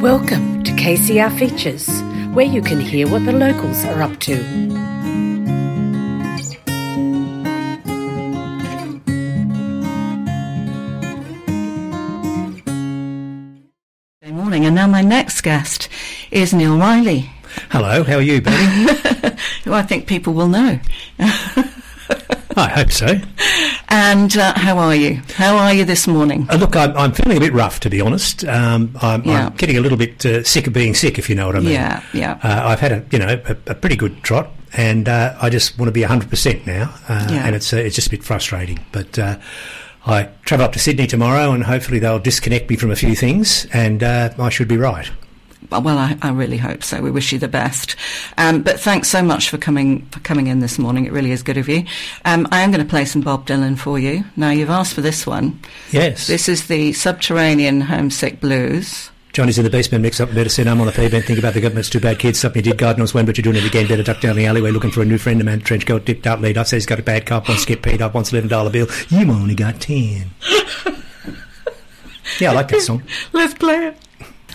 Welcome to KCR Features, where you can hear what the locals are up to. Good morning, and now my next guest is Neil Reilly, Hello, how are you, Betty? who I think people will know. I hope so. And uh, how are you? How are you this morning? Uh, look, I'm, I'm feeling a bit rough, to be honest. Um, I'm, Yeah. I'm getting a little bit uh, sick of being sick, if you know what I mean. Yeah, yeah. Uh, I've had a, you know, a, a pretty good trot, and uh, I just want to be 100% now, uh, Yeah. and it's uh, it's just a bit frustrating. But uh, I travel up to Sydney tomorrow, and hopefully they'll disconnect me from a few things, and uh, I should be right. Well, I, I really hope so. We wish you the best. Um, but thanks so much for coming for coming in this morning. It really is good of you. Um, I am going to play some Bob Dylan for you. Now you've asked for this one. Yes. This is the Subterranean Homesick Blues. Johnny's in the basement, mix up, better sit home on the pavement, think about the government's too bad kids, something you did, God knows when, but you're doing it again, better duck down the alleyway looking for a new friend, a man trench coat, dipped out late. I say he's got a bad cop, wants to get paid up, wants a $11 bill, you only got 10. yeah, I like that song. Let's play it.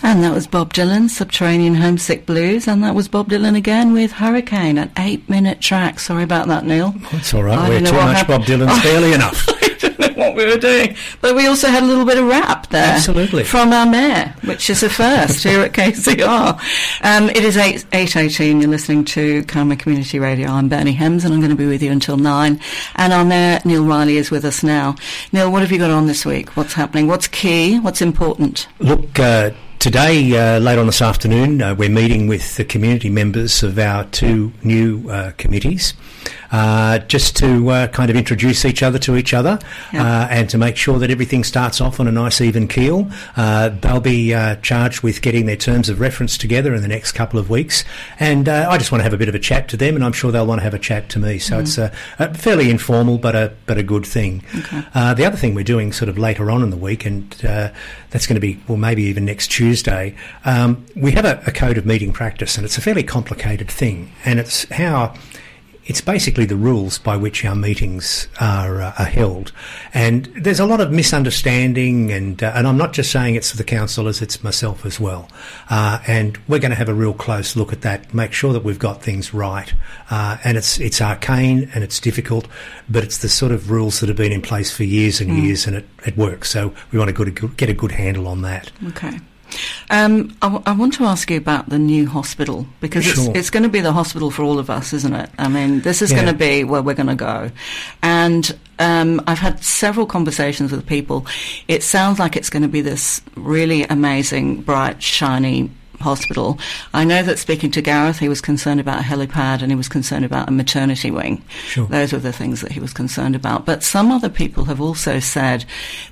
And that was Bob Dylan, Subterranean Homesick Blues, and that was Bob Dylan again with Hurricane, an eight-minute track. Sorry about that, Neil. It's all right, I we're too much happened. Bob Dylan's barely enough. I don't know what we were doing. But we also had a little bit of rap there. Absolutely. From our mayor, which is a first here at KCR. Um, it is 8, 8.18. You're listening to Kiama Community Radio. I'm Bernie Hems and I'm going to be with you until 9. And our mayor, Neil Reilly, is with us now. Neil, what have you got on this week? What's happening? What's key? What's important? Look, uh, today, uh, later on this afternoon, uh, we're meeting with the community members of our two new uh, committees. Uh, just to uh, kind of introduce each other to each other Yeah. uh, and to make sure that everything starts off on a nice even keel. Uh, they'll be uh, charged with getting their terms of reference together in the next couple of weeks. And uh, I just want to have a bit of a chat to them, and I'm sure they'll want to have a chat to me. So it's a, a fairly informal but a but a good thing. Uh, the other thing we're doing sort of later on in the week, and uh, that's going to be well maybe even next Tuesday. Um, we have a, a code of meeting practice, and it's a fairly complicated thing, and it's how it's basically the rules by which our meetings are, uh, are held. And there's a lot of misunderstanding, and, uh, and I'm not just saying it's the councillors, it's myself as well. Uh, and we're going to have a real close look at that, make sure that we've got things right. Uh, and it's, it's arcane and it's difficult, but it's the sort of rules that have been in place for years and years, and it, it works. So we want to get a good, get a good handle on that. Okay. Um, I, w- I want to ask you about the new hospital because Sure. it's, it's going to be the hospital for all of us, isn't it? I mean, this is Yeah. going to be where we're going to go. And um, I've had several conversations with people. It sounds like it's going to be this really amazing, bright, shiny hospital. I know that speaking to Gareth, he was concerned about a helipad and he was concerned about a maternity wing. Sure. Those were the things that he was concerned about. But some other people have also said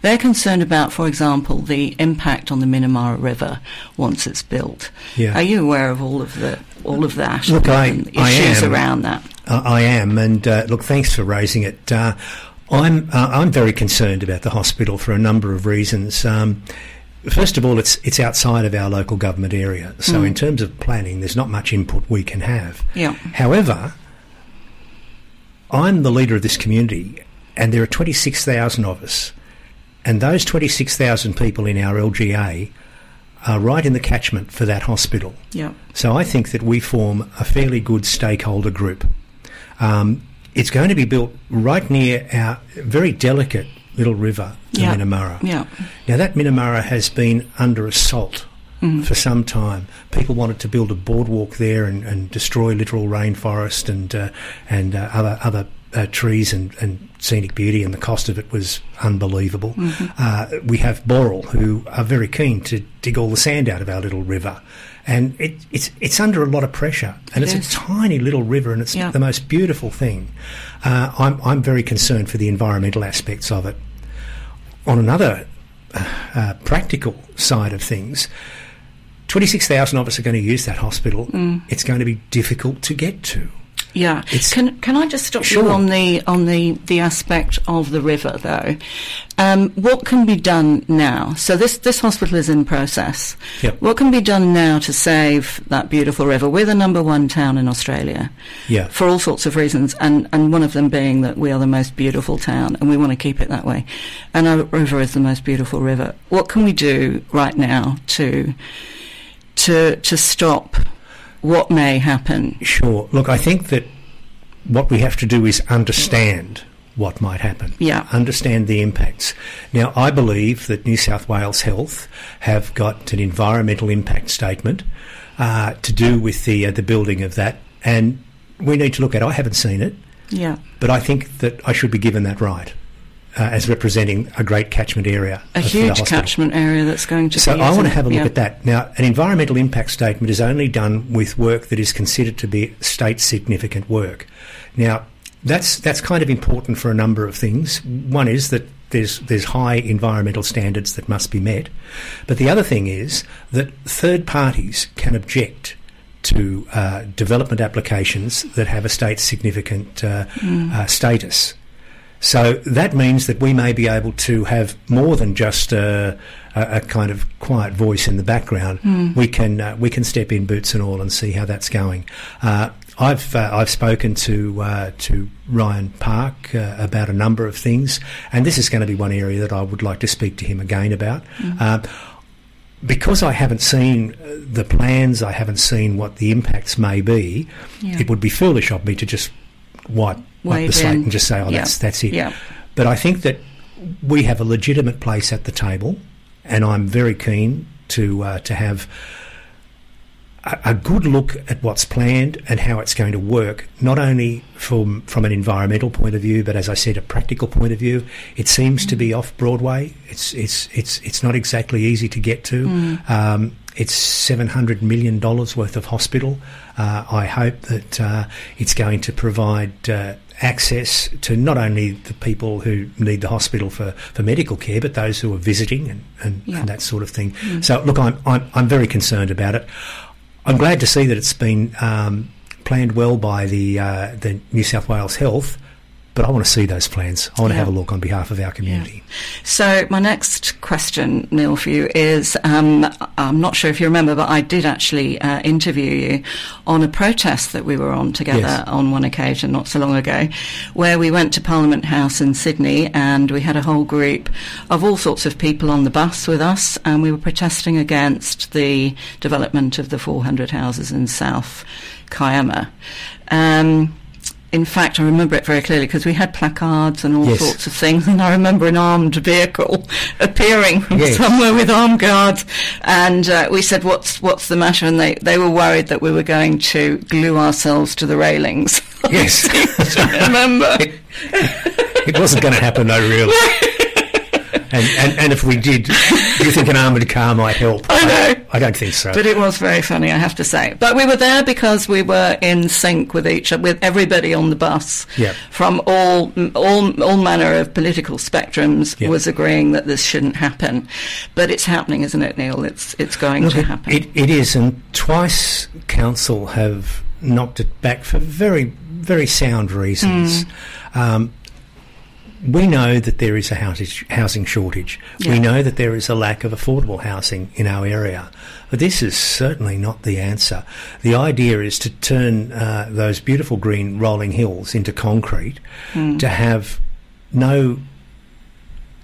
they're concerned about, for example, the impact on the Minnamurra River once it's built. Yeah. Are you aware of all of the all of that Look, I- and I issues am. around that? I I am, and uh, look, thanks for raising it. Uh, I'm uh, I'm very concerned about the hospital for a number of reasons. Um, first of all, it's it's outside of our local government area, so in terms of planning, there's not much input we can have. Yeah. However, I'm the leader of this community, and there are 26,000 of us, and those 26,000 people in our LGA are right in the catchment for that hospital. Yeah. So I think that we form a fairly good stakeholder group. Um, it's going to be built right near our very delicate little river, the Yeah. Minnamurra. Yeah. Now that Minnamurra has been under assault for some time. People wanted to build a boardwalk there and, and destroy literal rainforest and uh, and uh, other other uh, trees and, and scenic beauty, and the cost of it was unbelievable. Uh, we have Boral, who are very keen to dig all the sand out of our little river. And it, it's it's under a lot of pressure, and It it's is. a tiny little river, and it's Yeah. the most beautiful thing. Uh, I'm I'm very concerned for the environmental aspects of it on another uh, practical side of things, 26,000 of us are going to use that hospital. It's going to be difficult to get to. Yeah. It's- can can I just stop you on the on the the aspect of the river though? Um, what can be done now? So this this hospital is in process. Yep. What can be done now to save that beautiful river? We're the number one town in Australia. Yeah. For all sorts of reasons, and, and one of them being that we are the most beautiful town, and we want to keep it that way. And our river is the most beautiful river. What can we do right now to to to stop what may happen? Sure. Look, I think that what we have to do is understand what might happen. Yeah. Understand the impacts. Now, I believe that New South Wales Health have got an environmental impact statement uh, to do with the uh, the building of that, and we need to look at. it. I haven't seen it, Yeah, but I think that I should be given that right uh, as representing a great catchment area. a of- for the huge catchment area that's going to. So I want to have a look Yeah. at that. Now, an environmental impact statement is only done with work that is considered to be state significant work. Now, that's that's kind of important for a number of things. One is that there's there's high environmental standards that must be met, but the other thing is that third parties can object to uh, development applications that have a state significant uh, uh, status. So that means that we may be able to have more than just a, a, a kind of quiet voice in the background. We can uh, we can step in boots and all and see how that's going. Uh, I've uh, I've spoken to uh, to Ryan Park uh, about a number of things, and this is going to be one area that I would like to speak to him again about. Uh, because I haven't seen the plans, I haven't seen what the impacts may be. Yeah. It would be foolish of me to just wipe, wipe the slate and just say, "Oh, Yeah. that's that's it." Yeah. But I think that we have a legitimate place at the table, and I'm very keen to uh, to have a, a good look at what's planned and how it's going to work. Not only from from an environmental point of view, but as I said, a practical point of view. It seems to be off Broadway. It's it's it's it's not exactly easy to get to. Um, it's seven hundred million dollars worth of hospital. Uh, I hope that uh, it's going to provide. Access to not only the people who need the hospital for, for medical care, but those who are visiting and, and, Yeah. and that sort of thing. So, look, I'm, I'm, I'm very concerned about it. I'm glad to see that it's been um, planned well by the uh, the New South Wales Health, but I want to see those plans. I want to have a look on behalf of our community. So my next question, Neil, for you is: um, I'm not sure if you remember, but I did actually uh, interview you on a protest that we were on together Yes. on one occasion not so long ago, where we went to Parliament House in Sydney and we had a whole group of all sorts of people on the bus with us, and we were protesting against the development of the 400 houses in South Kiama. Um, in fact, I remember it very clearly because we had placards and all Yes. sorts of things, and I remember an armed vehicle appearing from Yes. somewhere with armed guards, and uh, we said, "What's what's the matter?" And they, they were worried that we were going to glue ourselves to the railings. Yes. I remember. it wasn't going to happen, though, really. And, and, and if we did, do you think an armoured car might help? I know. I, don't think so. But it was very funny, I have to say. But we were there because we were in sync with each with everybody on the bus Yep. from all all all manner of political spectrums Yep. was agreeing that this shouldn't happen. But it's happening, isn't it, Neil? It's it's going Look, to happen. it, it is, and twice council have knocked it back for very, very sound reasons. Hmm. Um, we know that there is a housing, shortage. Yeah. We know that there is a lack of affordable housing in our area. But this is certainly not the answer. The idea is to turn uh, those beautiful green rolling hills into concrete, Hmm. to have no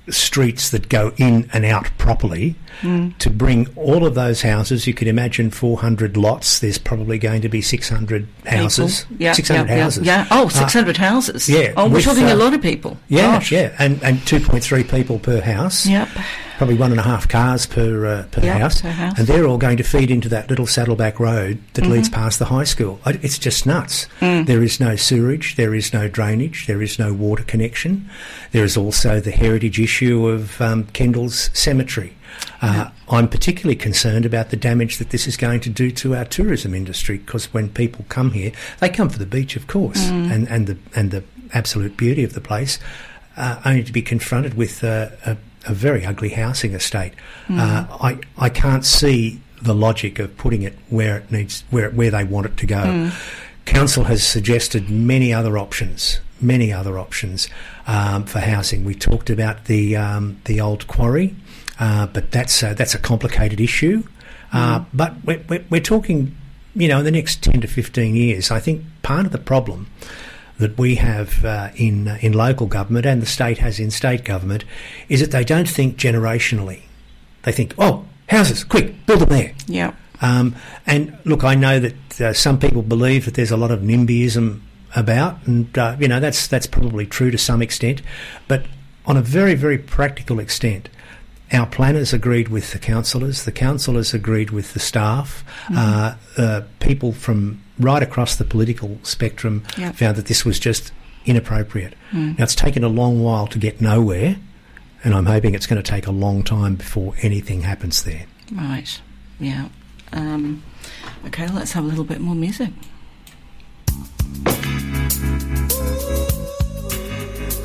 streets that go in and out properly Hmm. to bring all of those houses. You can imagine 400 lots. There's probably going to be 600 houses. People. Yeah, 600 yeah, yeah, houses. Yeah. Oh, Uh, 600 houses. yeah, Oh, we're with, talking a uh, lot of people. yeah, Gosh. yeah, and and 2.3 people per house. Yep. Probably one and a half cars per uh, per, Yeah, house, per house. and they're all going to feed into that little saddleback road that Mm-hmm. leads past the high school. I- It's just nuts. Mm. There is no sewerage, there is no drainage, there is no water connection. There is also the heritage issue of um, Kendall's Cemetery. Uh, I'm particularly concerned about the damage that this is going to do to our tourism industry because when people come here, they come for the beach, of course, Mm. and, and the and the absolute beauty of the place, uh, only to be confronted with uh, a, a very ugly housing estate. Uh, I I can't see the logic of putting it where it needs where where they want it to go. Council has suggested many other options, many other options um, for housing. We talked about the um, the old quarry, uh, but that's a, that's a complicated issue. Uh, but we're, we're, we're talking, you know, in the next ten to fifteen years. I think part of the problem that we have uh, in uh, in local government and the state has in state government is that they don't think generationally. They think, oh, houses, quick, build them there. Yeah. Um, and look, I know that uh, some people believe that there's a lot of NIMBYism about, and uh, you know that's that's probably true to some extent. But on a very very practical extent, our planners agreed with the councillors. The councillors agreed with the staff. Mm-hmm. Uh, uh, people from right across the political spectrum yep. found that this was just inappropriate. Mm. Now it's taken a long while to get nowhere, and I'm hoping it's going to take a long time before anything happens there. Right. Yeah. Um, okay, let's have a little bit more music.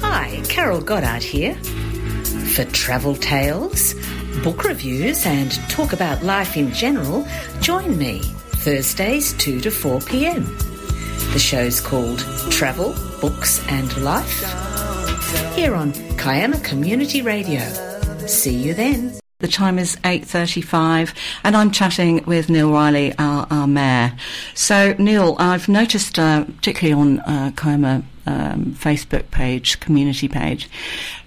Hi, Carol Goddard here. For travel tales, book reviews, and talk about life in general, join me Thursdays 2 to 4 pm. The show's called Travel, Books and Life here on Kiama Community Radio. See you then. The time is 8.35 and I'm chatting with Neil Reilly, our, our mayor. So, Neil, I've noticed, uh, particularly on uh, Kiama um, Facebook page, community page.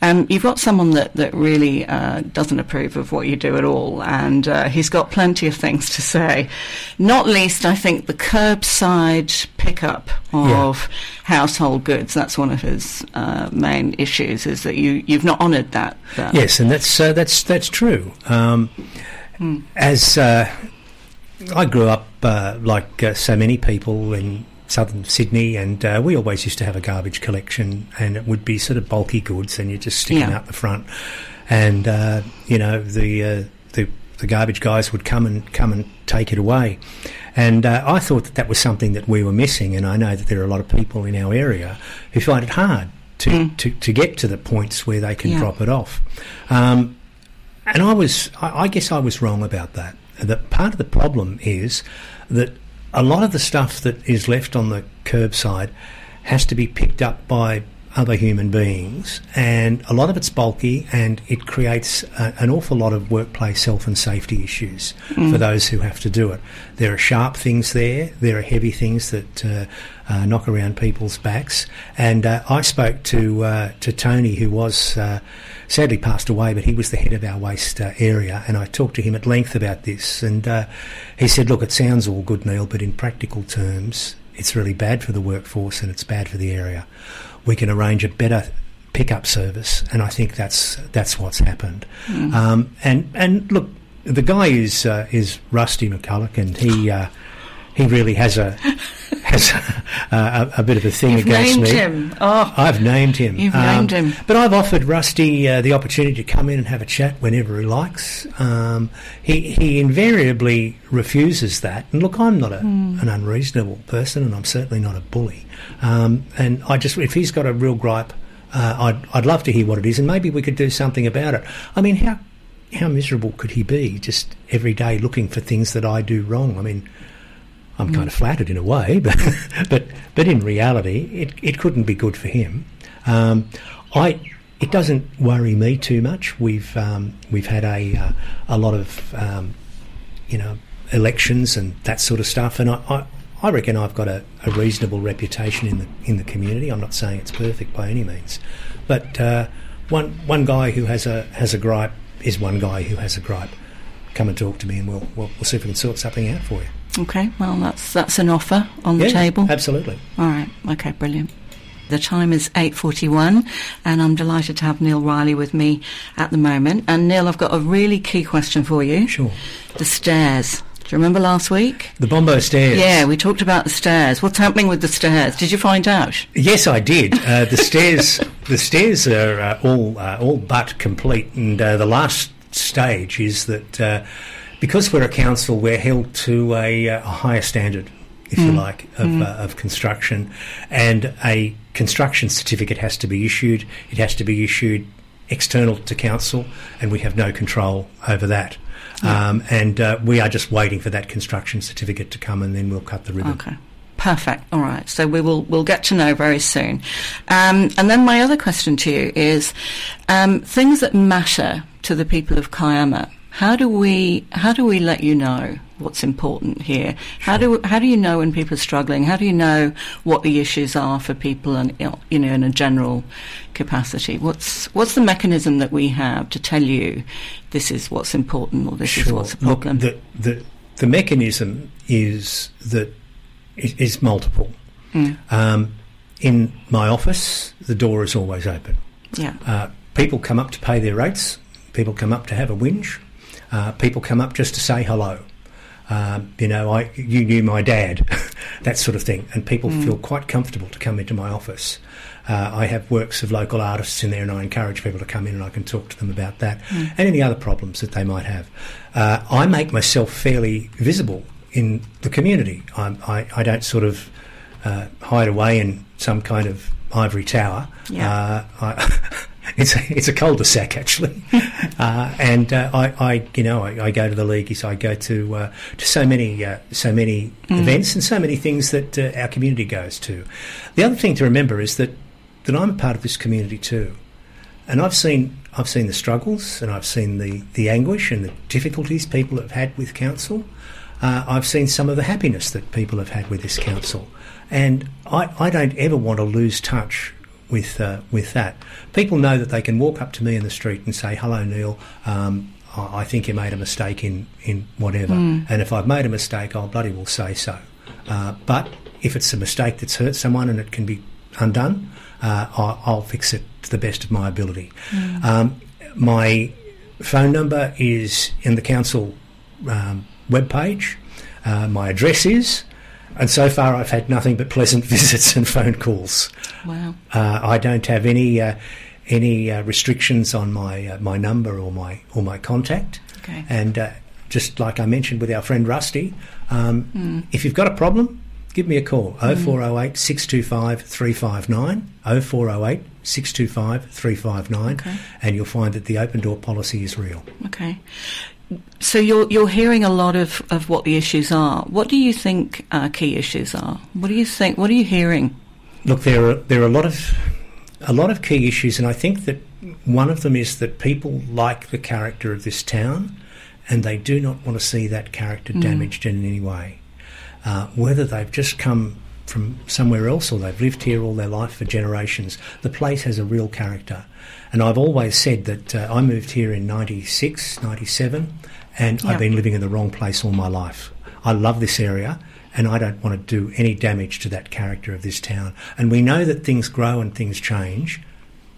Um, you've got someone that, that really uh, doesn't approve of what you do at all, and uh, he's got plenty of things to say. Not least, I think, the curbside pickup of yeah. household goods. That's one of his uh, main issues, is that you, you've not honoured that, that, Yes, and that's, uh, that's, that's true. Um, hmm. As uh, I grew up, uh, like so many people in southern Sydney, and uh, we always used to have a garbage collection, and it would be sort of bulky goods, and you're just sticking yeah. out the front, and uh, you know the, uh, the the garbage guys would come and come and take it away, and uh, I thought that that was something that we were missing, and I know that there are a lot of people in our area who find it hard to mm. to, to get to the points where they can yeah. drop it off, um, and I was I, I guess I was wrong about that. That part of the problem is that a lot of the stuff that is left on the curbside has to be picked up by other human beings, and a lot of it's bulky, and it creates a, an awful lot of workplace health and safety issues mm. for those who have to do it. There are sharp things there, there are heavy things that uh, uh, knock around people's backs, and uh, I spoke to uh, to Tony, who was uh, sadly passed away, but he was the head of our waste uh, area, and I talked to him at length about this, and uh, he said, "Look, it sounds all good, Neil, but in practical terms, it's really bad for the workforce and it's bad for the area. We can arrange a better pickup service, and I think that's that's what's happened. Mm. Um, and and look, the guy is uh, is Rusty McCulloch, and he." Uh, he really has a has a, a, a, bit of a thing You've against named me. Him. Oh, I've named him. You've um, named him. But I've offered Rusty uh, the opportunity to come in and have a chat whenever he likes. Um, he he invariably refuses that. And look, I'm not a, mm. an unreasonable person, and I'm certainly not a bully. Um, and I just if he's got a real gripe. Uh, I'd, I'd love to hear what it is, and maybe we could do something about it. I mean, how how miserable could he be just every day looking for things that I do wrong? I mean, I'm kind of flattered in a way, but but but in reality, it, it couldn't be good for him. Um, I it doesn't worry me too much. We've um, we've had a uh, a lot of um, you know elections and that sort of stuff, and I, I, I reckon I've got a, a, reasonable reputation in the in the community. I'm not saying it's perfect by any means, but uh, one one guy who has a has a gripe is one guy who has a gripe. Come and talk to me, and we'll we'll, we'll see if we can sort something out for you. Okay, well, that's that's an offer on the yeah, table. Absolutely. All right. Okay, brilliant. The time is 8.41 and I'm delighted to have Neil Reilly with me at the moment. And Neil, I've got a really key question for you. Sure. The stairs. Do you remember last week? The Bombo stairs. Yeah, we talked about the stairs. What's happening with the stairs? Did you find out? Yes, I did. Uh, the stairs, the stairs are uh, all uh, all but complete, and uh, the last stage is that uh, because we're a council, we're held to a, uh, a higher standard, if mm. you like, of, mm. uh, of construction, and a construction certificate has to be issued. It has to be issued external to council, and we have no control over that. Um, and uh, we are just waiting for that construction certificate to come, and then we'll cut the ribbon. Okay. Perfect. All right. So we will we'll get to know very soon. Um, and then my other question to you is um, things that matter to the people of Kiama. How do we how do we let you know what's important here? How do how do you know when people are struggling? How do you know what the issues are for people and you know in a general capacity? What's what's the mechanism that we have to tell you this is what's important or this sure. is what's a problem? Look, the, the the mechanism is that it is multiple. Um, in my office, the door is always open. Yeah. Uh, people come up to pay their rates. People come up to have a whinge. Uh, people come up just to say hello. Um, you know, I you knew my dad, that sort of thing, and people feel quite comfortable to come into my office. Uh, I have works of local artists in there, and I encourage people to come in, and I can talk to them about that and any other problems that they might have. Uh, I make myself fairly visible in the community. I'm, I I don't sort of uh, hide away in some kind of ivory tower. Yeah. Uh, I, it's a, it's a cul-de-sac actually, uh, and uh, I, I you know I, I go to the leagues, I go to uh, to so many uh, so many events and so many things that uh, our community goes to. The other thing to remember is that that I'm a part of this community too, and I've seen I've seen the struggles and I've seen the the anguish and the difficulties people have had with council. Uh, I've seen some of the happiness that people have had with this council, and I, I don't ever want to lose touch with uh, with that. People know that they can walk up to me in the street and say, "Hello, Neil. Um, I I think you made a mistake in in whatever." And if I've made a mistake, I'll bloody well say so. Uh, but if it's a mistake that's hurt someone and it can be undone, uh, I, I'll fix it to the best of my ability. Um, my phone number is in the council um, webpage. Uh, my address is, and so far I've had nothing but pleasant visits and phone calls. Wow. Uh, I don't have any uh, any uh, restrictions on my uh, my number or my or my contact. Okay. And uh, just like I mentioned with our friend Rusty, um, if you've got a problem, give me a call 0408 625 359 0408 625 359 Okay. and you'll find that the open door policy is real. Okay. So you're you're hearing a lot of, of what the issues are. What do you think uh, key issues are? What do you think? What are you hearing? Look, there are there are a lot of a lot of key issues, and I think that one of them is that people like the character of this town, and they do not want to see that character damaged in any way. Uh, whether they've just come from somewhere else or they've lived here all their life for generations, the place has a real character. And I've always said that uh, I moved here in 96, 97, and Yeah. I've been living in the wrong place all my life. I love this area and I don't want to do any damage to that character of this town. And we know that things grow and things change,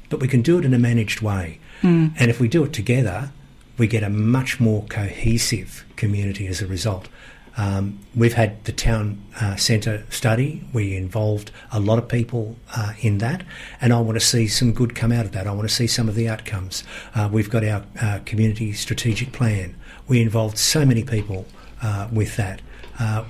but we can do it in a managed way. And if we do it together, we get a much more cohesive community as a result. Um, we've had the town uh, centre study. We involved a lot of people uh, in that, and I want to see some good come out of that. I want to see some of the outcomes. Uh, we've got our uh, community strategic plan. We involved so many people uh, with that. Uh,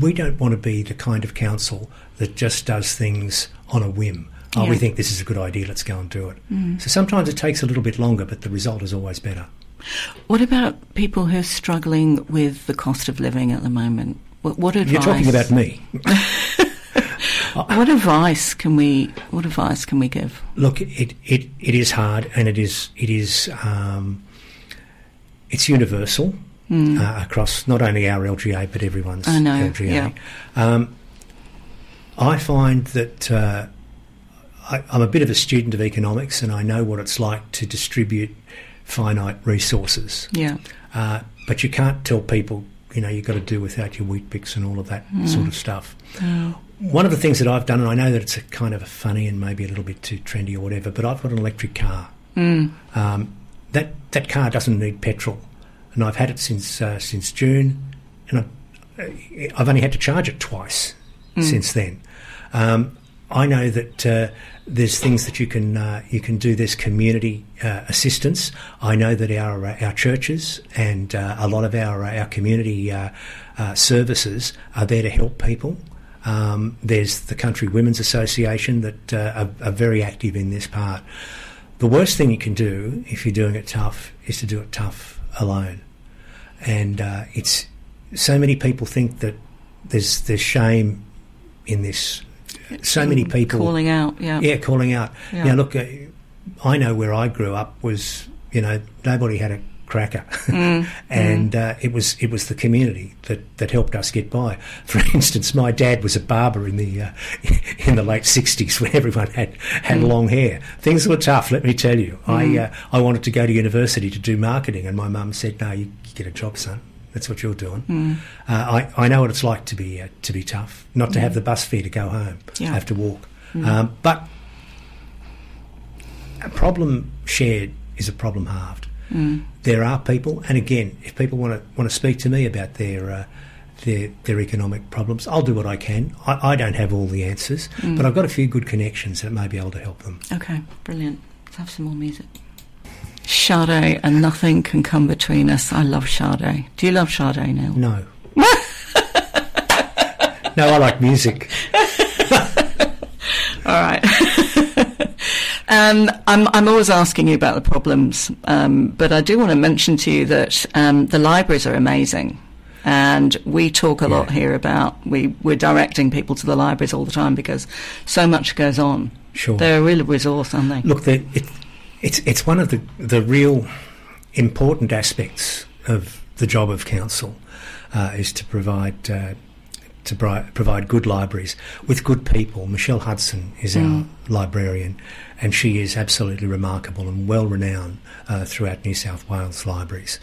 we don't want to be the kind of council that just does things on a whim. Oh, we think this is a good idea, let's go and do it. So sometimes it takes a little bit longer, but the result is always better. What about people who are struggling with the cost of living at the moment? What, what advice? You're talking about me. what advice can we? What advice can we give? Look, it, it, it is hard and it is it is um, it's universal uh, across not only our LGA but everyone's I know, LGA. yeah. Um, I find that uh, I, I'm a bit of a student of economics and I know what it's like to distribute finite resources. Yeah. Uh, but you can't tell people, you know, you've got to do without your Weet-Bix and all of that sort of stuff. One of the things that I've done, and I know that it's a kind of a funny and maybe a little bit too trendy or whatever, but I've got an electric car. Um, that that car doesn't need petrol, and I've had it since uh, since June, and I've, I've only had to charge it twice since then. Um, I know that uh, there's things that you can uh, you can do. There's community uh, assistance. I know that our uh, our churches and uh, a lot of our uh, our community uh, services are there to help people. Um, there's the Country Women's Association that are, are very active in this part. The worst thing you can do if you're doing it tough is to do it tough alone. And it's so many people think that there's there's shame in this. So many people calling out. Yeah. yeah, calling out. Yeah. Now, look, uh, I know where I grew up was, you know, nobody had a cracker, Mm. and uh, it was it was the community that, that helped us get by. For instance, my dad was a barber in the uh, in the late '60s when everyone had had Mm. long hair. Things were tough, let me tell you. I uh, I wanted to go to university to do marketing, and my mum said, "No, you, you get a job, son." That's what you're doing. Mm. Uh, I, I know what it's like to be uh, to be tough, not to have the bus fare to go home, Yeah. have to walk. Mm. Um, but a problem shared is a problem halved. Mm. There are people, and again, if people want to want to speak to me about their uh, their their economic problems, I'll do what I can. I, I don't have all the answers, Mm. but I've got a few good connections that may be able to help them. Okay, brilliant. Let's have some more music. Sade and nothing can come between us. I love Sade. Do you love Sade, Neil? No. no, I like music. All right. um, I'm, I'm always asking you about the problems, um, but I do want to mention to you that um, the libraries are amazing. And we talk a lot here about we, we're directing people to the libraries all the time because so much goes on. Sure. They're a real resource, aren't they? Look, it, it's it's one of the the real important aspects of the job of council uh, is to provide. Uh, to bri- provide good libraries with good people. Michelle Hudson is Mm. our librarian, and she is absolutely remarkable and well renowned uh, throughout New South Wales libraries.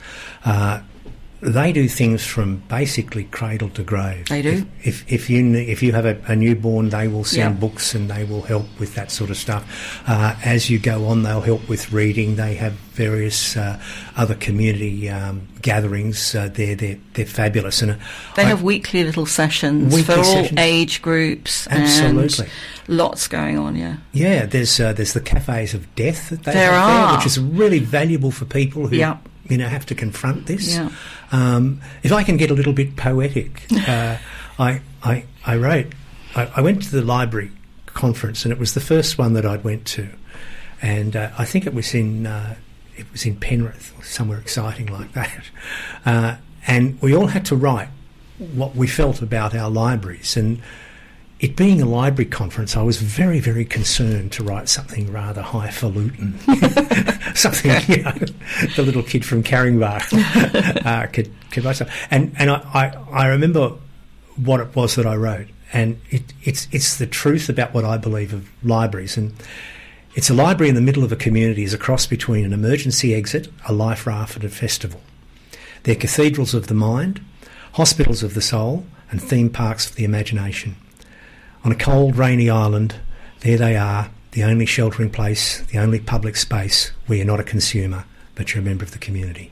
They do things from basically cradle to grave. They do. If if, if you if you have a, a newborn, they will send Yeah. books and they will help with that sort of stuff. Uh, as you go on, they'll help with reading. They have various uh, other community um, gatherings. Uh, they're they're they're fabulous, and uh, They I- have weekly little sessions Weekly for all sessions. age groups Absolutely. and lots going on, yeah. Yeah, there's uh, there's the cafes of death that they There have are. there, which is really valuable for people who Yeah. You know have to confront this. Yeah. Um, if I can get a little bit poetic, uh, I, I I wrote. I, I went to the library conference, and it was the first one that I'd went to, and uh, I think it was in uh, it was in Penrith or somewhere exciting like that, uh, and we all had to write what we felt about our libraries and. It being a library conference, I was very, very concerned to write something rather highfalutin. something, you know, the little kid from Caringbah uh, could, could write something. And, and I, I, I remember what it was that I wrote. And it, it's, it's the truth about what I believe of libraries. And it's a library in the middle of a community is a cross between an emergency exit, a life raft, and a festival. They're cathedrals of the mind, hospitals of the soul, and theme parks for the imagination. On a cold, rainy island, there they are, the only sheltering place, the only public space where you're not a consumer, but you're a member of the community.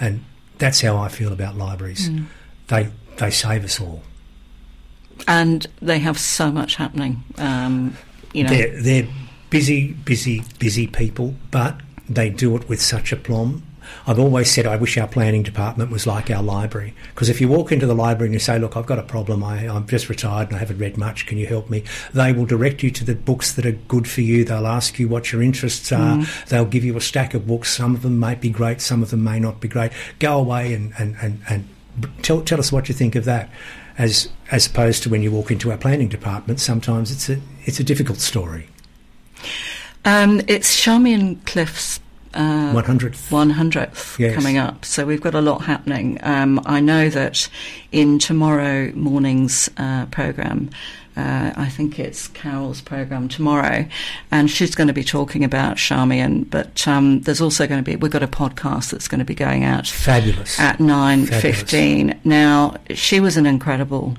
And that's how I feel about libraries. Mm. They, they save us all. And they have so much happening. Um, you know, They're, they're busy, busy, busy people, but they do it with such aplomb. I've always said I wish our planning department was like our library because if you walk into the library and you say, "Look, I've got a problem. I, I'm just retired and I haven't read much. Can you help me?" They will direct you to the books that are good for you. They'll ask you what your interests are. They'll give you a stack of books. Some of them might be great. Some of them may not be great. Go away and and and, and tell tell us what you think of that. As as opposed to when you walk into our planning department, sometimes it's a it's a difficult story. um, it's Charmian Clift's uh, One hundredth. 100th Yes. coming up. So we've got a lot happening. Um, I know that in tomorrow morning's uh, programme, uh, I think it's Carol's programme tomorrow, and she's going to be talking about Charmian. But um, there's also going to be, we've got a podcast that's going to be going out Fabulous. at 9.15. Now, she was an incredible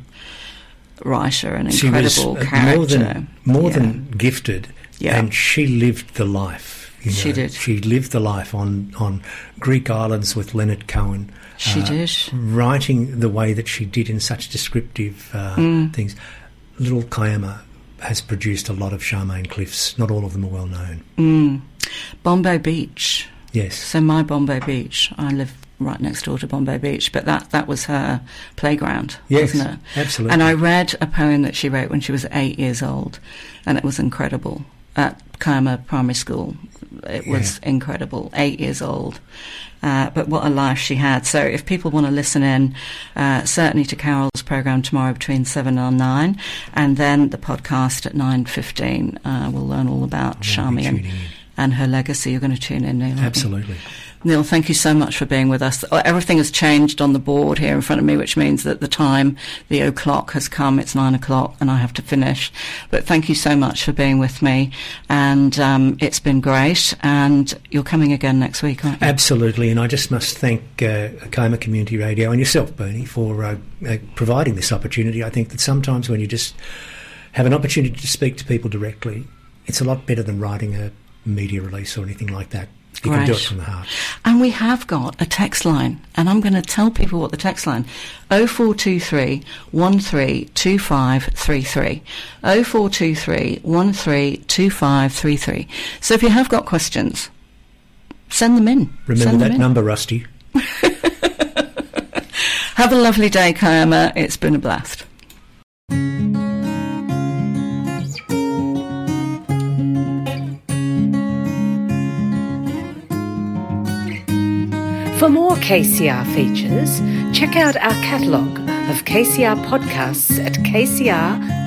writer, an incredible uh, character. more than more Yeah. than gifted, Yeah. and she lived the life. You She did. She lived the life on on Greek islands with Leonard Cohen. She uh, did. writing the way that she did in such descriptive uh, Mm. things. Little Kiama has produced a lot of Charmian Clifts. Not all of them are well known. Mm. Bombo Beach. Yes, So my Bombo Beach, I live right next door to Bombo Beach, but that, that was her playground, yes, wasn't it? absolutely. And I read a poem that she wrote when she was eight years old, and it was incredible. At Kiama Primary School, it was incredible. Eight years old, uh, but what a life she had. So if people want to listen in, uh, certainly to Carol's program tomorrow between seven and nine, and then the podcast at nine fifteen, uh, we'll learn all about Charmian and her legacy. You're going to tune in, Neil. Absolutely. Neil, thank you so much for being with us. Uh, everything has changed on the board here in front of me, which means that the time, the o'clock has come. It's nine o'clock and I have to finish. But thank you so much for being with me. And um, it's been great. And you're coming again next week, aren't you? Absolutely. And I just must thank uh, Community Radio and yourself, Bernie, for uh, uh, providing this opportunity. I think that sometimes when you just have an opportunity to speak to people directly, it's a lot better than writing a media release or anything like that. You can do it from the heart. And we have got a text line, and I'm going to tell people what the text line 0423 132533. 0423 132533. So if you have got questions, send them in. Remember that in. number, Rusty. have a lovely day, Kiama. It's been a blast. For more KCR features, check out our catalogue of KCR podcasts at kcr.org.au.